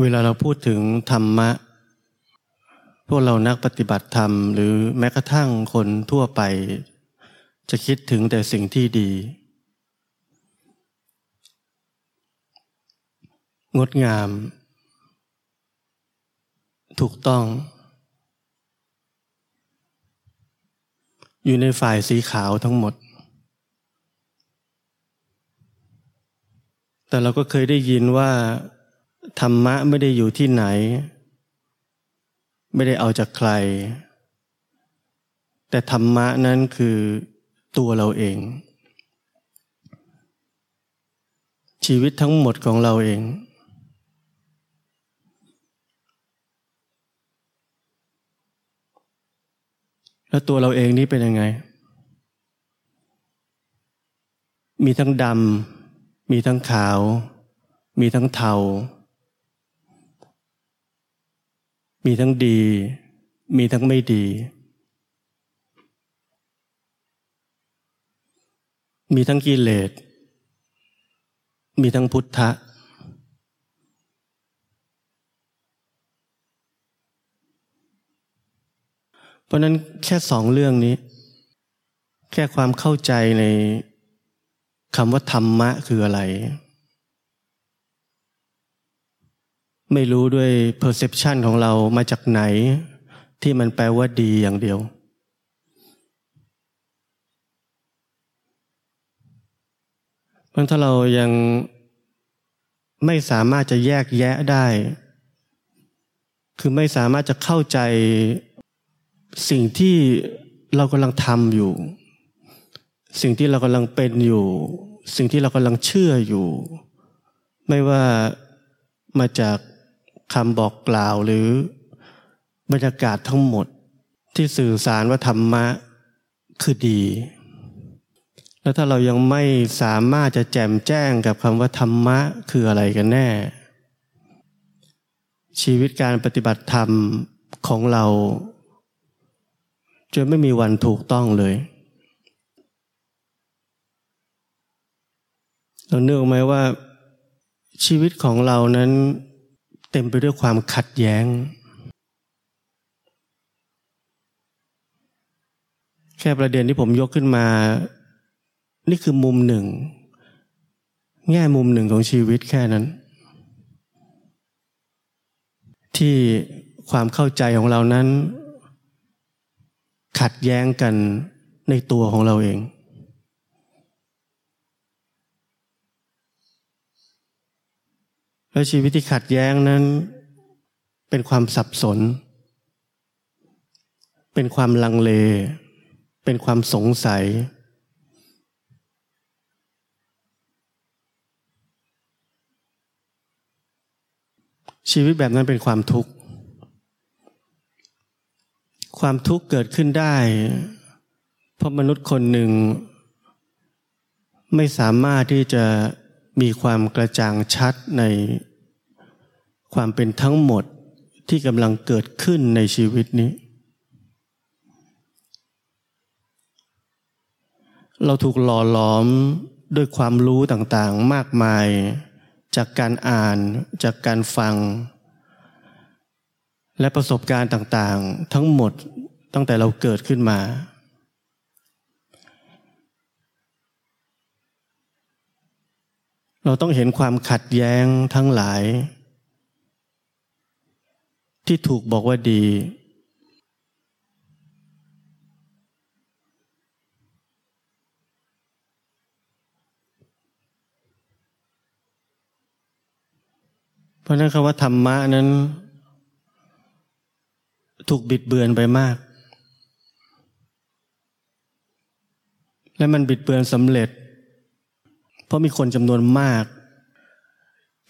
เวลาเราพูดถึงธรรมะ พวกเรานักปฏิบัติธรรม หรือแม้กระทั่งคนทั่วไป จะคิดถึงแต่สิ่งที่ดี งดงาม ถูกต้อง อยู่ในฝ่ายสีขาวทั้งหมด แต่เราก็เคยได้ยินว่า ธรรมะไม่ได้อยู่ที่ไหน ไม่ได้เอาจากใคร แต่ธรรมะนั้นคือตัวเราเอง ชีวิตทั้งหมดของเราเอง แล้วตัวเราเองนี้เป็นยังไง มีทั้งดำมีทั้งขาว มีทั้งเทา มีทั้งดี มีทั้งไม่ดี มีทั้งกิเลส มีทั้งพุทธะ เพราะนั้นแค่สองเรื่องนี้ แค่ความเข้าใจในคำว่าธรรมะคืออะไร ไม่รู้ด้วย perception ของเรามาจากไหน ที่มันแปลว่าดีอย่างเดียว เพราะถ้าเรายังไม่สามารถจะแยกแยะได้ คือไม่สามารถจะเข้าใจสิ่งที่เรากำลังทำอยู่ สิ่งที่เรากำลังเป็นอยู่ สิ่งที่เรากำลังเชื่ออยู่ ไม่ว่ามาจาก คำบอกกล่าวหรือบรรยากาศทั้งหมดที่สื่อสารว่าธรรมะคือดี แล้วถ้าเรายังไม่สามารถจะแจมแจ้งกับคำว่าธรรมะคืออะไรกันแน่ ชีวิตการปฏิบัติธรรมของเราจะไม่มีวันถูกต้องเลยเราเนื่องไหมว่าชีวิตของเรานั้น เต็มไปด้วยความขัดแย้ง แค่ประเด็นที่ผมยกขึ้นมา นี่คือมุมหนึ่ง แง่มุมหนึ่งของชีวิตแค่นั้น ที่ความเข้าใจของเรานั้น ขัดแย้งกันในตัวของเราเอง แล้วชีวิตที่ขัดแย้งนั้น เป็นความสับสน เป็นความลังเล เป็นความสงสัย ชีวิตแบบนั้นเป็นความทุกข์ ความทุกข์เกิดขึ้นได้ เพราะมนุษย์คนหนึ่ง ไม่สามารถที่จะ มีความกระจ่างชัดในความเป็นทั้งหมดที่กำลังเกิดขึ้นในชีวิตนี้ เราถูกหล่อหลอมด้วยความรู้ต่างๆมากมาย จากการอ่านจากการฟัง และประสบการณ์ต่างๆ ทั้งหมดตั้งแต่เราเกิดขึ้นมา เราต้องเห็นความขัดแย้งทั้งหลาย ที่ถูกบอกว่าดี เพราะนั้นคำว่าธรรมะนั้น ถูกบิดเบือนไปมาก และมันบิดเบือนสำเร็จ ราะมีคนจำนวนมาก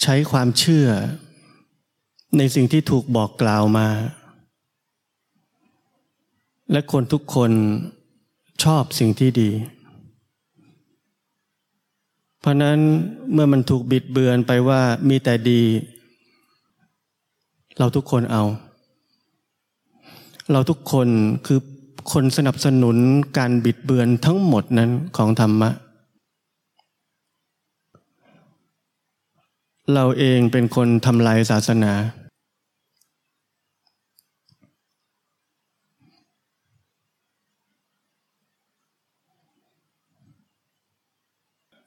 ใช้ความเชื่อ ในสิ่งที่ถูกบอกกล่าวมา และคนทุกคนชอบสิ่งที่ดี เพราะนั้นเมื่อมันถูกบิดเบือนไปว่ามีแต่ดี เราทุกคนเอา เราทุกคนคือคนสนับสนุนการบิดเบือนทั้งหมดนั้นของธรรมะ เราเองเป็นคนทำลายศาสนา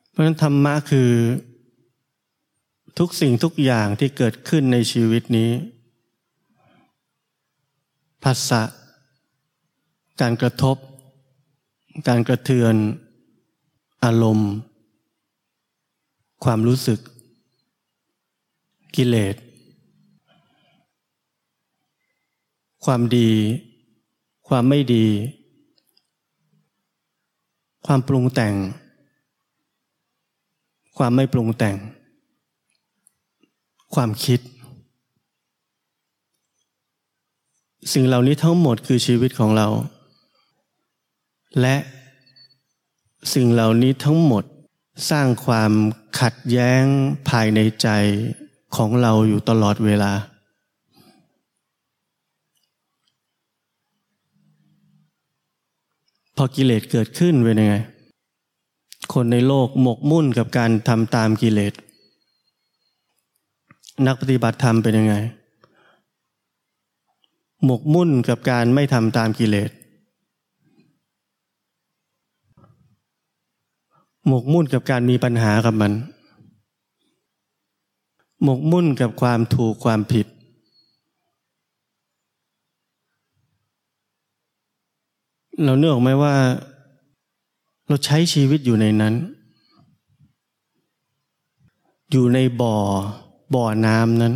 เพราะฉะนั้นธรรมะคือ ทุกสิ่งทุกอย่างที่เกิดขึ้นในชีวิตนี้ภาษะการกระทบ การกระเทือน อารมณ์ ความรู้สึก กิเลส ความดี ความไม่ดี ความปรุงแต่ง ความไม่ปรุงแต่ง ความคิด สิ่งเหล่านี้ทั้งหมดคือชีวิตของเรา และสิ่งเหล่านี้ทั้งหมดสร้างความขัดแย้งภายในใจ ของเราอยู่ตลอดเวลา พอกิเลสเกิดขึ้นเป็นยังไง คนในโลกหมกมุ่นกับการทำตามกิเลส นักปฏิบัติธรรมเป็นยังไง หมกมุ่นกับการไม่ทำตามกิเลสหมกมุ่นกับการมีปัญหากับมัน หมกมุ่นกับความถูกความผิด เราเนื้อออกไหมว่า เราใช้ชีวิตอยู่ในนั้น อยู่ในบ่อ บ่อน้ำนั้น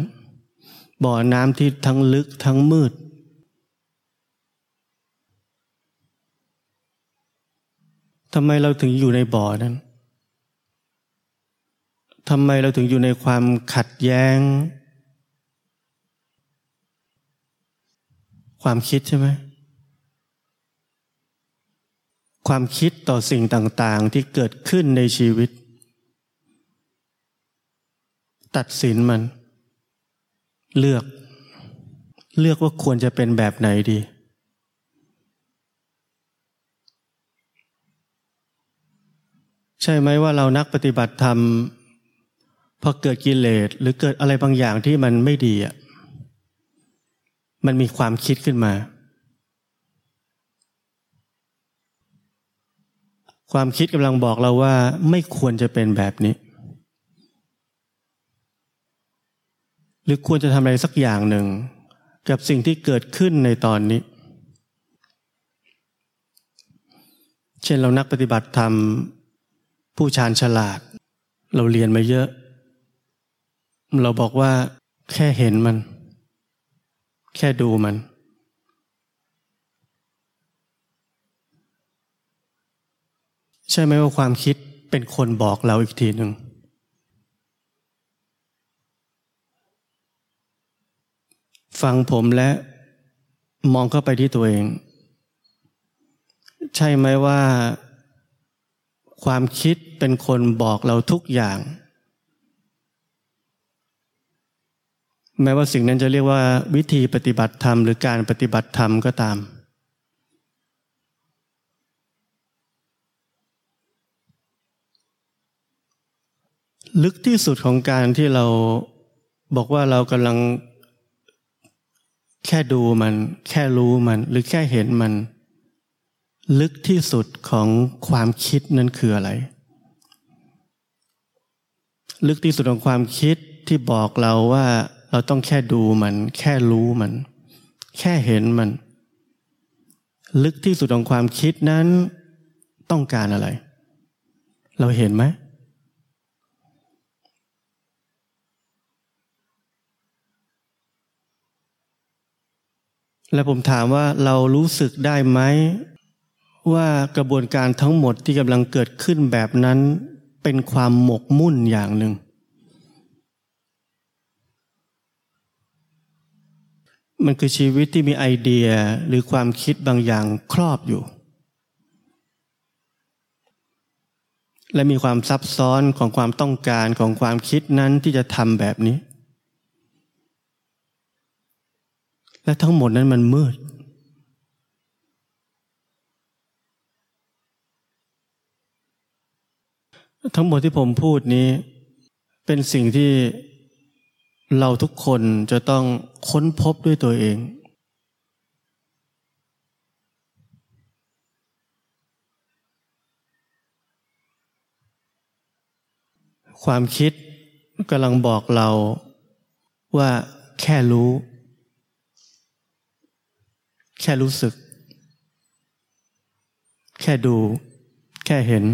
บ่อน้ำที่ทั้งลึกทั้งมืด ทำไมเราถึงอยู่ในบ่อนั้น ทำไมเราถึงอยู่ในความขัดแย้ง ความคิดใช่ไหมความคิดต่อสิ่งต่างๆที่เกิดขึ้นในชีวิต ตัดสินมัน เลือก เลือกว่าควรจะเป็นแบบไหนดี ใช่ไหมว่าเรานักปฏิบัติธรรม พอเกิดกิเลสหรือเกิดอะไรบางอย่างที่มันไม่ดีอะมันมีความคิดขึ้นมา ความคิดกำลังบอกเราว่าไม่ควรจะเป็นแบบนี้ หรือควรจะทำอะไรสักอย่างหนึ่ง กับสิ่งที่เกิดขึ้นในตอนนี้ เช่นเรานักปฏิบัติธรรมผู้ชาญฉลาด เราเรียนมาเยอะ เราบอกว่าแค่เห็นมัน แค่ดูมัน ใช่ไหมว่าความคิดเป็นคนบอกเราอีกทีหนึ่งฟังผมและมองเข้าไปที่ตัวเอง ใช่ไหมว่า ความคิดเป็นคนบอกเราทุกอย่าง แม้ว่าสิ่งนั้นจะเรียกว่าวิธีปฏิบัติธรรมหรือการปฏิบัติธรรมก็ตาม ลึกที่สุดของการที่เราบอกว่าเรากำลังแค่ดูมัน แค่รู้มัน หรือแค่เห็นมัน ลึกที่สุดของความคิดนั้นคืออะไร ลึกที่สุดของความคิดที่บอกเราว่า เราต้องแค่ดูมัน แค่รู้มัน แค่เห็นมัน ลึกที่สุดของความคิดนั้น ต้องการอะไร เราเห็นไหมและผมถามว่าเรารู้สึกได้ไหม ว่ากระบวนการทั้งหมดที่กำลังเกิดขึ้นแบบนั้น เป็นความหมกมุ่นอย่างหนึ่ง มันคือชีวิตที่มีไอเดียหรือความคิดบางอย่างครอบอยู่ และมีความซับซ้อนของความต้องการของความคิดนั้นที่จะทำแบบนี้ และทั้งหมดนั้นมันมืด ทั้งหมดที่ผมพูดนี้ เป็นสิ่งที่ เราทุกคนจะต้องค้นพบด้วยตัวเอง ความคิดกำลังบอกเราว่าแค่รู้ แค่รู้สึก แค่ดู แค่เห็น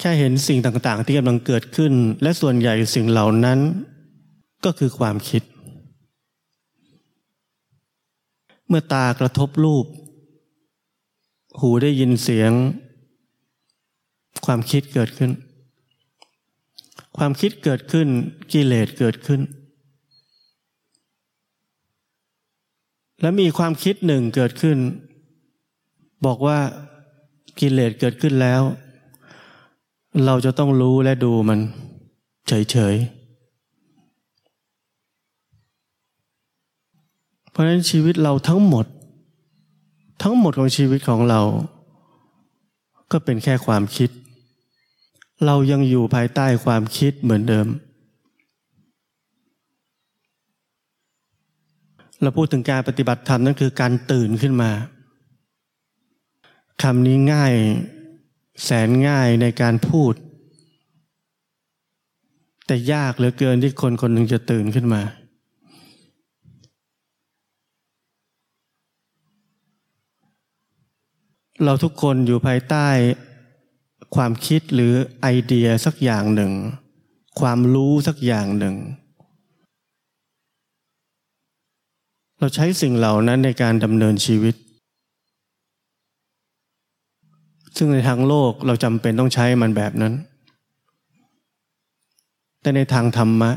แค่เห็นสิ่งต่างๆ ที่กำลังเกิดขึ้น และส่วนใหญ่สิ่งเหล่านั้น ก็คือความคิด เมื่อตากระทบรูป หูได้ยินเสียง ความคิดเกิดขึ้น ความคิดเกิดขึ้นกิเลสเกิดขึ้น และมีความคิดหนึ่งเกิดขึ้น บอกว่ากิเลสเกิดขึ้นแล้ว เราจะต้องรู้และดูมัน เฉยๆ เพราะฉะนั้นชีวิตเราทั้งหมด ทั้งหมดของชีวิตของเรา ก็เป็นแค่ความคิด เรายังอยู่ภายใต้ความคิดเหมือนเดิม เราพูดถึงการปฏิบัติธรรมนั่นคือการตื่นขึ้นมาคำนี้ง่าย แสนง่ายในการพูด แต่ยากเหลือเกินที่คนคนหนึ่งจะตื่นขึ้นมา เราทุกคนอยู่ภายใต้ความคิดหรือไอเดียสักอย่างหนึ่ง ความรู้สักอย่างหนึ่ง เราใช้สิ่งเหล่านั้นในการดำเนินชีวิต ซึ่งในทางโลกเราจำเป็นต้องใช้มันแบบนั้น แต่ในทางธรรมะ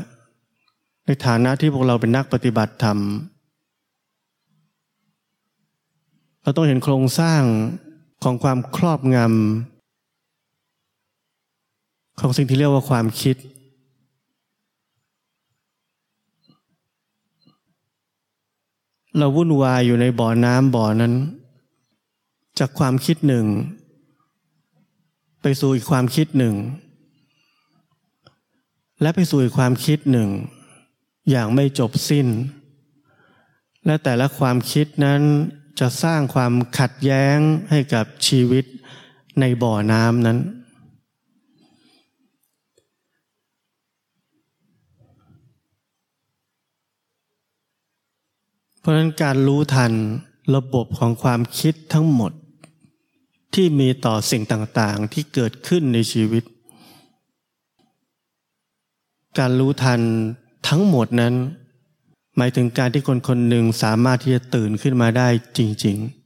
ในฐานะที่พวกเราเป็นนักปฏิบัติธรรม เราต้องเห็นโครงสร้างของความครอบงำของสิ่งที่เรียกว่าความคิด เราวุ่นวายอยู่ในบ่อน้ำบ่อนั้น จากความคิดหนึ่ง ไปสู่อีกความคิดหนึ่ง และไปสู่อีกความคิดหนึ่ง อย่างไม่จบสิ้น และแต่ละความคิดนั้นจะสร้างความขัดแย้งให้กับชีวิตในบ่อน้ำนั้น เพราะนั้นการรู้ทันระบบของความคิดทั้งหมด ที่มีต่อสิ่งต่างๆ ที่เกิดขึ้นในชีวิต การรู้ทันทั้งหมดนั้น หมายถึงการที่คนคนหนึ่งสามารถที่จะตื่นขึ้นมาได้จริง ๆ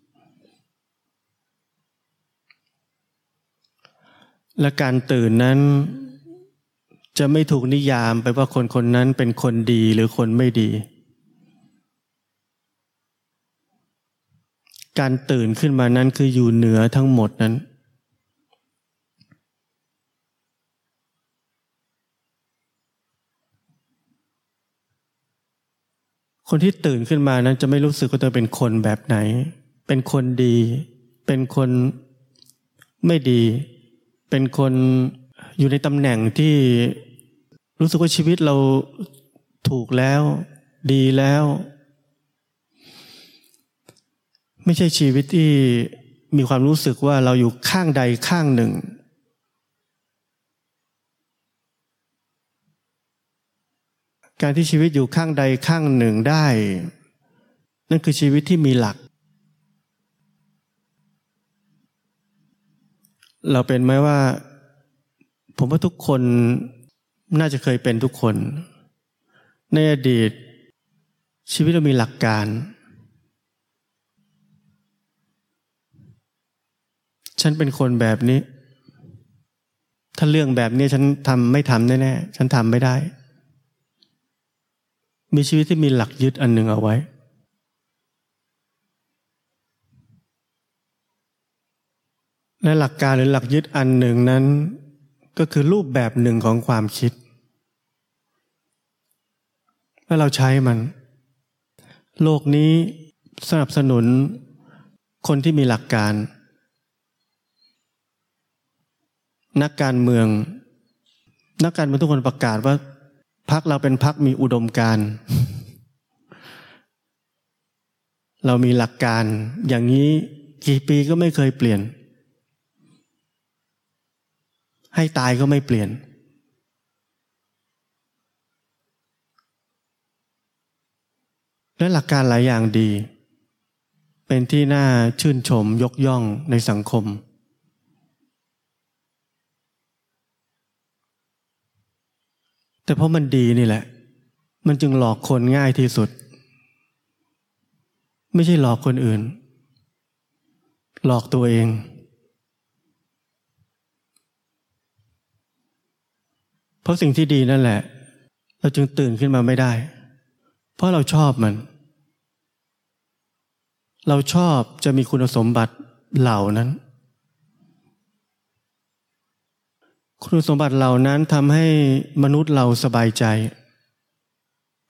และการตื่นนั้น จะไม่ถูกนิยามไปว่าคนคนนั้นเป็นคนดีหรือคนไม่ดี การตื่นขึ้นมานั้นคืออยู่เหนือทั้งหมดนั้น คนที่ตื่นขึ้นมานั้นจะไม่รู้สึกว่าตัวเป็นคนแบบไหน เป็นคนดี เป็นคนไม่ดี เป็นคนอยู่ในตำแหน่งที่รู้สึกว่าชีวิตเราถูกแล้ว ดีแล้ว ไม่ใช่ชีวิตที่มีความรู้สึกว่าเราอยู่ข้างใดข้างหนึ่ง การที่ชีวิตอยู่ข้างใดข้างหนึ่งได้ นั่นคือชีวิตที่มีหลัก เราเป็นไหมว่า ผมว่าทุกคนน่าจะเคยเป็นทุกคน ในอดีตชีวิตเรามีหลักการ ฉันเป็นคนแบบนี้ ถ้าเรื่องแบบนี้ฉันทำไม่ทำแน่ๆฉันทำไม่ได้ มีชีวิตที่มีหลักยึดอันหนึ่งเอาไว้ และหลักการหรือหลักยึดอันหนึ่งนั้น ก็คือรูปแบบหนึ่งของความคิดและเราใช้มัน โลกนี้สนับสนุนคนที่มีหลักการ นักการเมือง นักการเมืองทุกคนประกาศว่าพักเราเป็นพักมีอุดมการเรามีหลักการอย่างนี้กี่ปีก็ไม่เคยเปลี่ยน ให้ตายก็ไม่เปลี่ยน และหลักการหลายอย่างดี เป็นที่น่าชื่นชมยกย่องในสังคม แต่เพราะมันดีนี่แหละ มันจึงหลอกคนง่ายที่สุด ไม่ใช่หลอกคนอื่น หลอกตัวเอง เพราะสิ่งที่ดีนั่นแหละ เราจึงตื่นขึ้นมาไม่ได้ เพราะเราชอบมัน เราชอบจะมีคุณสมบัติเหล่านั้น คุณสมบัติเหล่านั้นทำให้มนุษย์เราสบายใจ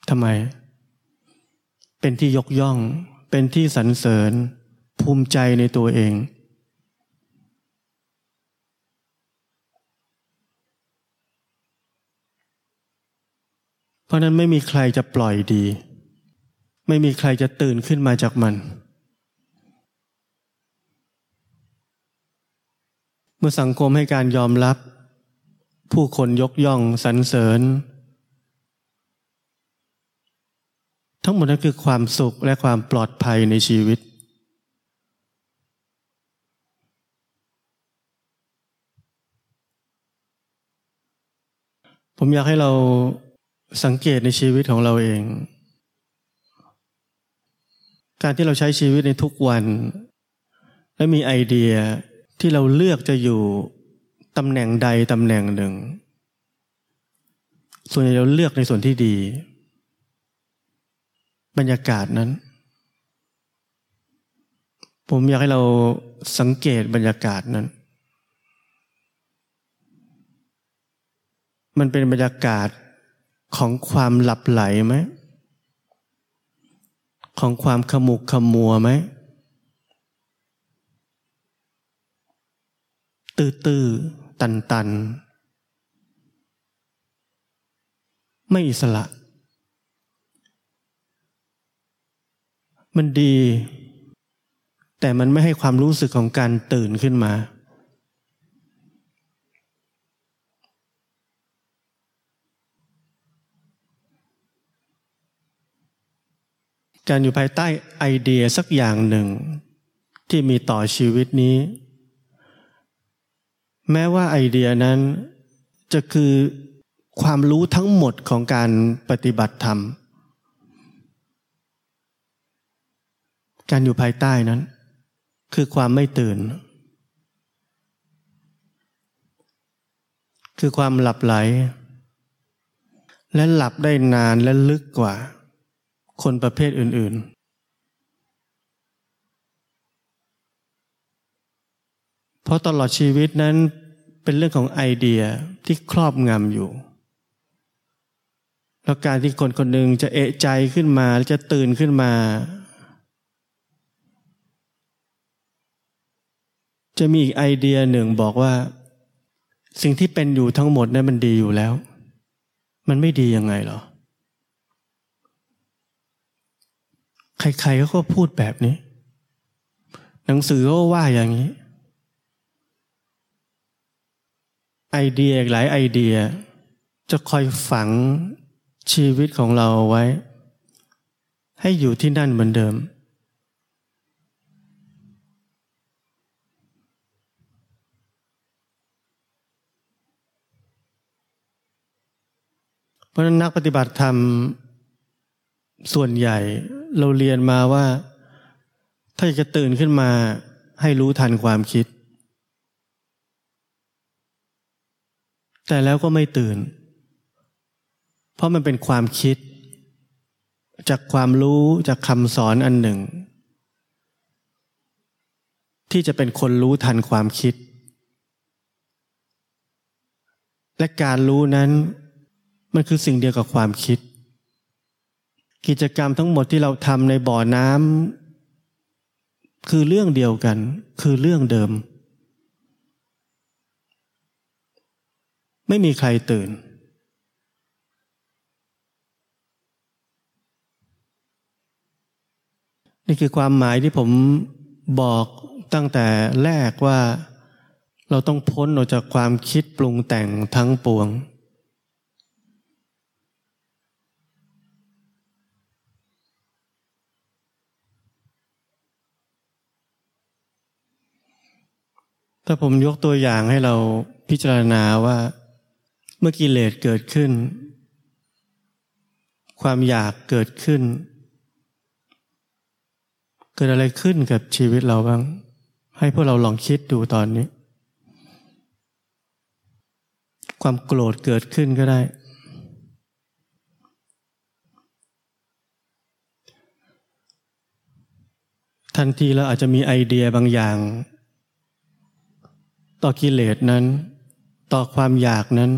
ทำไม เป็นที่ยกย่อง เป็นที่สรรเสริญ ภูมิใจในตัวเอง เพราะนั้นไม่มีใครจะปล่อยดี ไม่มีใครจะตื่นขึ้นมาจากมันเมื่อสังคมให้การยอมรับ ผู้คนยกย่องสรรเสริญ ทั้งหมดนั้นคือความสุขและความปลอดภัยในชีวิต ผมอยากให้เราสังเกตในชีวิตของเราเอง การที่เราใช้ชีวิตในทุกวัน และมีไอเดียที่เราเลือกจะอยู่ ตำแหน่งใดตำแหน่งหนึ่ง ส่วนใหญ่เราเลือกในส่วนที่ดี บรรยากาศนั้น ผมอยากให้เราสังเกตบรรยากาศนั้น มันเป็นบรรยากาศของความหลับไหลไหม ของความขมุกขมัวไหม ตื้อตื้อตันตันไม่อิสระ มันดี แต่มันไม่ให้ความรู้สึกของการตื่นขึ้นมาการอยู่ภายใต้ไอเดียสักอย่างหนึ่ง ที่มีต่อชีวิตนี้ แม้ว่าไอเดียนั้นจะคือความรู้ทั้งหมดของการปฏิบัติธรรม การอยู่ภายใต้นั้น คือความไม่ตื่น คือความหลับไหล และหลับได้นานและลึกกว่า คนประเภทอื่นๆ เพราะตลอดชีวิตนั้นเป็นเรื่องของไอเดียที่ครอบงำอยู่ แล้วการที่คนคนหนึ่งจะเอะใจขึ้นมาจะตื่นขึ้นมา จะมีอีกไอเดียหนึ่งบอกว่า สิ่งที่เป็นอยู่ทั้งหมดนั้นมันดีอยู่แล้ว มันไม่ดียังไงหรอ ใครๆก็พูดแบบนี้ หนังสือก็ว่าอย่างนี้ ไอเดียหลายไอเดีย จะคอยฝังชีวิตของเราไว้ ให้อยู่ที่นั่นเหมือนเดิม เพราะนั้นนักปฏิบัติธรรม ส่วนใหญ่เราเรียนมาว่า ถ้าจะตื่นขึ้นมาให้รู้ทันความคิด แต่แล้วก็ไม่ตื่น เพราะมันเป็นความคิด จากความรู้จากคำสอนอันหนึ่ง ที่จะเป็นคนรู้ทันความคิด และการรู้นั้นมันคือสิ่งเดียวกับความคิด กิจกรรมทั้งหมดที่เราทำในบ่อน้ำคือเรื่องเดียวกัน คือเรื่องเดิม ไม่มีใครตื่น นี่คือความหมายที่ผมบอกตั้งแต่แรกว่าเราต้องพ้นออกจากความคิดปรุงแต่งทั้งปวง ถ้าผมยกตัวอย่างให้เราพิจารณาว่า เมื่อกิเลสเกิดขึ้น ความอยากเกิดขึ้น เกิดอะไรขึ้นกับชีวิตเราบ้าง ให้พวกเราลองคิดดูตอนนี้ ความโกรธเกิดขึ้นก็ได้ ทันทีเราอาจจะมีไอเดียบางอย่าง ต่อกิเลสนั้น ต่อความอยากนั้น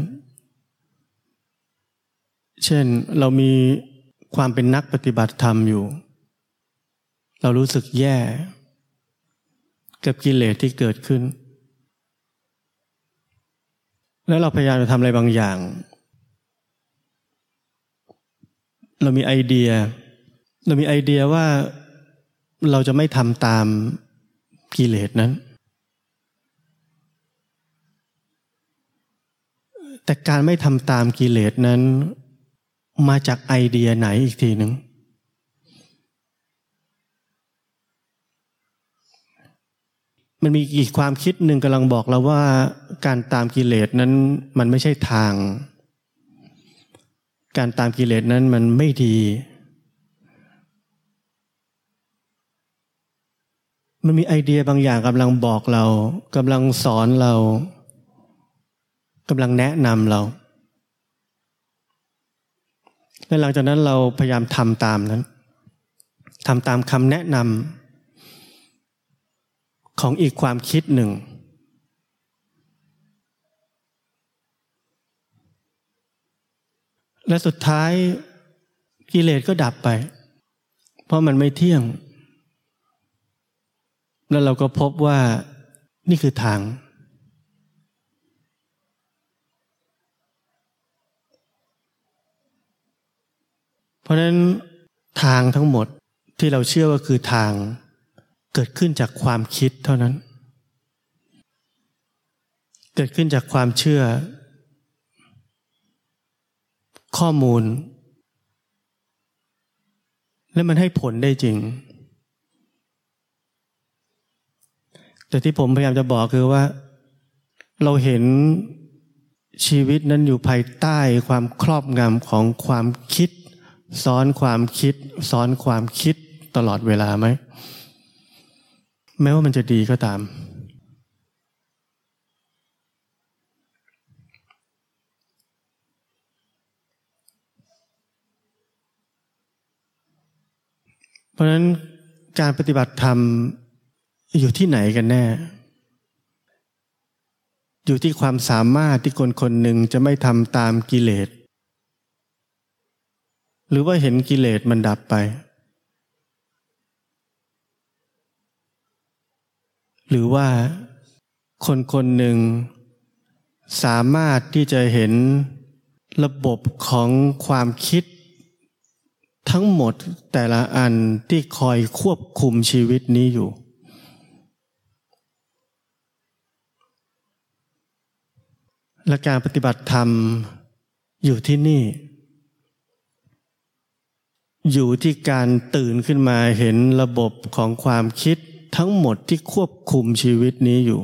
เช่นเรามีความเป็นนักปฏิบัติธรรมอยู่ เรารู้สึกแย่ กับกิเลสที่เกิดขึ้น แล้วเราพยายามจะทำอะไรบางอย่าง เรามีไอเดีย เรามีไอเดียว่าเราจะไม่ทำตามกิเลสนั้น แต่การไม่ทำตามกิเลสนั้น มาจากไอเดียไหนอีกทีหนึ่งมันมีอีกความคิดหนึ่งกำลังบอกเราว่าการตามกิเลสนั้นมันไม่ใช่ทาง การตามกิเลสนั้นมันไม่ดี มันมีไอเดียบางอย่างกำลังบอกเรากำลังสอนเรากำลังแนะนำเรา และหลังจากนั้นเราพยายามทำตามนั้นทำตามคำแนะนำของอีกความคิดหนึ่ง และสุดท้ายกิเลสก็ดับไป เพราะมันไม่เที่ยง แล้วเราก็พบว่านี่คือทาง ราะฉะนั้นทางทั้งหมดที่เราเชื่อว่าคือทางเกิดขึ้นจากความคิดเท่านั้น เกิดขึ้นจากความเชื่อ ข้อมูล และมันให้ผลได้จริง แต่ที่ผมพยายามจะบอกคือว่า เราเห็นชีวิตนั้นอยู่ภายใต้ความครอบงำของความคิด ซ้อนความคิด ซ้อนความคิดตลอดเวลาไหม แม้ว่ามันจะดีก็ตาม เพราะนั้นการปฏิบัติธรรมอยู่ที่ไหนกันแน่ อยู่ที่ความสามารถที่คนคนหนึ่งจะไม่ทำตามกิเลส หรือว่าเห็นกิเลสมันดับไป หรือว่าคนคนหนึ่ง สามารถที่จะเห็นระบบของความคิด ทั้งหมดแต่ละอันที่คอยควบคุมชีวิตนี้อยู่ และการปฏิบัติธรรมอยู่ที่นี่ อยู่ที่การตื่นขึ้นมาเห็นระบบของความคิดทั้งหมดที่ควบคุมชีวิตนี้อยู่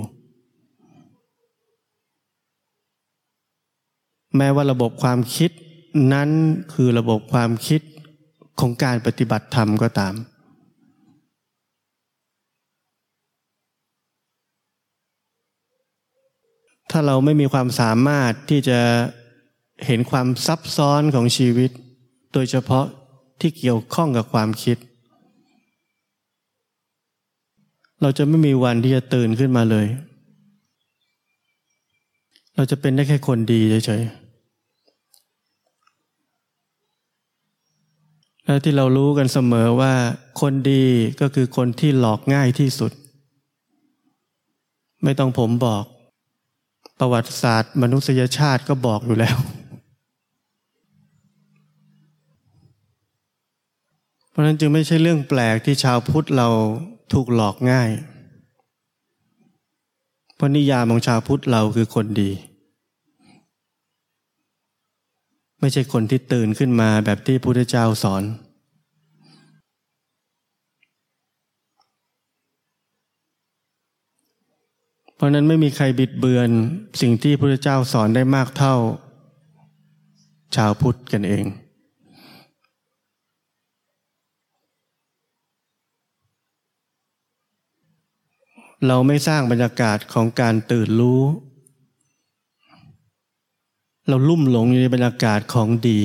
แม้ว่าระบบความคิดนั้นคือระบบความคิดของการปฏิบัติธรรมก็ตาม ถ้าเราไม่มีความสามารถที่จะเห็นความซับซ้อนของชีวิต โดยเฉพาะ ที่เกี่ยวข้องกับความคิด เราจะไม่มีวันที่จะตื่นขึ้นมาเลย เราจะเป็นได้แค่คนดีเฉยๆและที่เรารู้กันเสมอว่า คนดีก็คือคนที่หลอกง่ายที่สุด ไม่ต้องผมบอก ประวัติศาสตร์ มนุษยชาติก็บอกอยู่แล้ว ราะนั้นจึงไม่ใช่เรื่องแปลกที่ชาวพุทธเราถูกหลอกง่าย เพราะนิยามของชาวพุทธเราคือคนดี ไม่ใช่คนที่ตื่นขึ้นมาแบบที่พระพุทธเจ้าสอน เพราะนั้นไม่มีใครบิดเบือนสิ่งที่พระเจ้าสอนได้มากเท่า ชาวพุทธกันเอง เราไม่สร้างบรรยากาศของการตื่นรู้ เราลุ่มหลงอยู่ในบรรยากาศของดี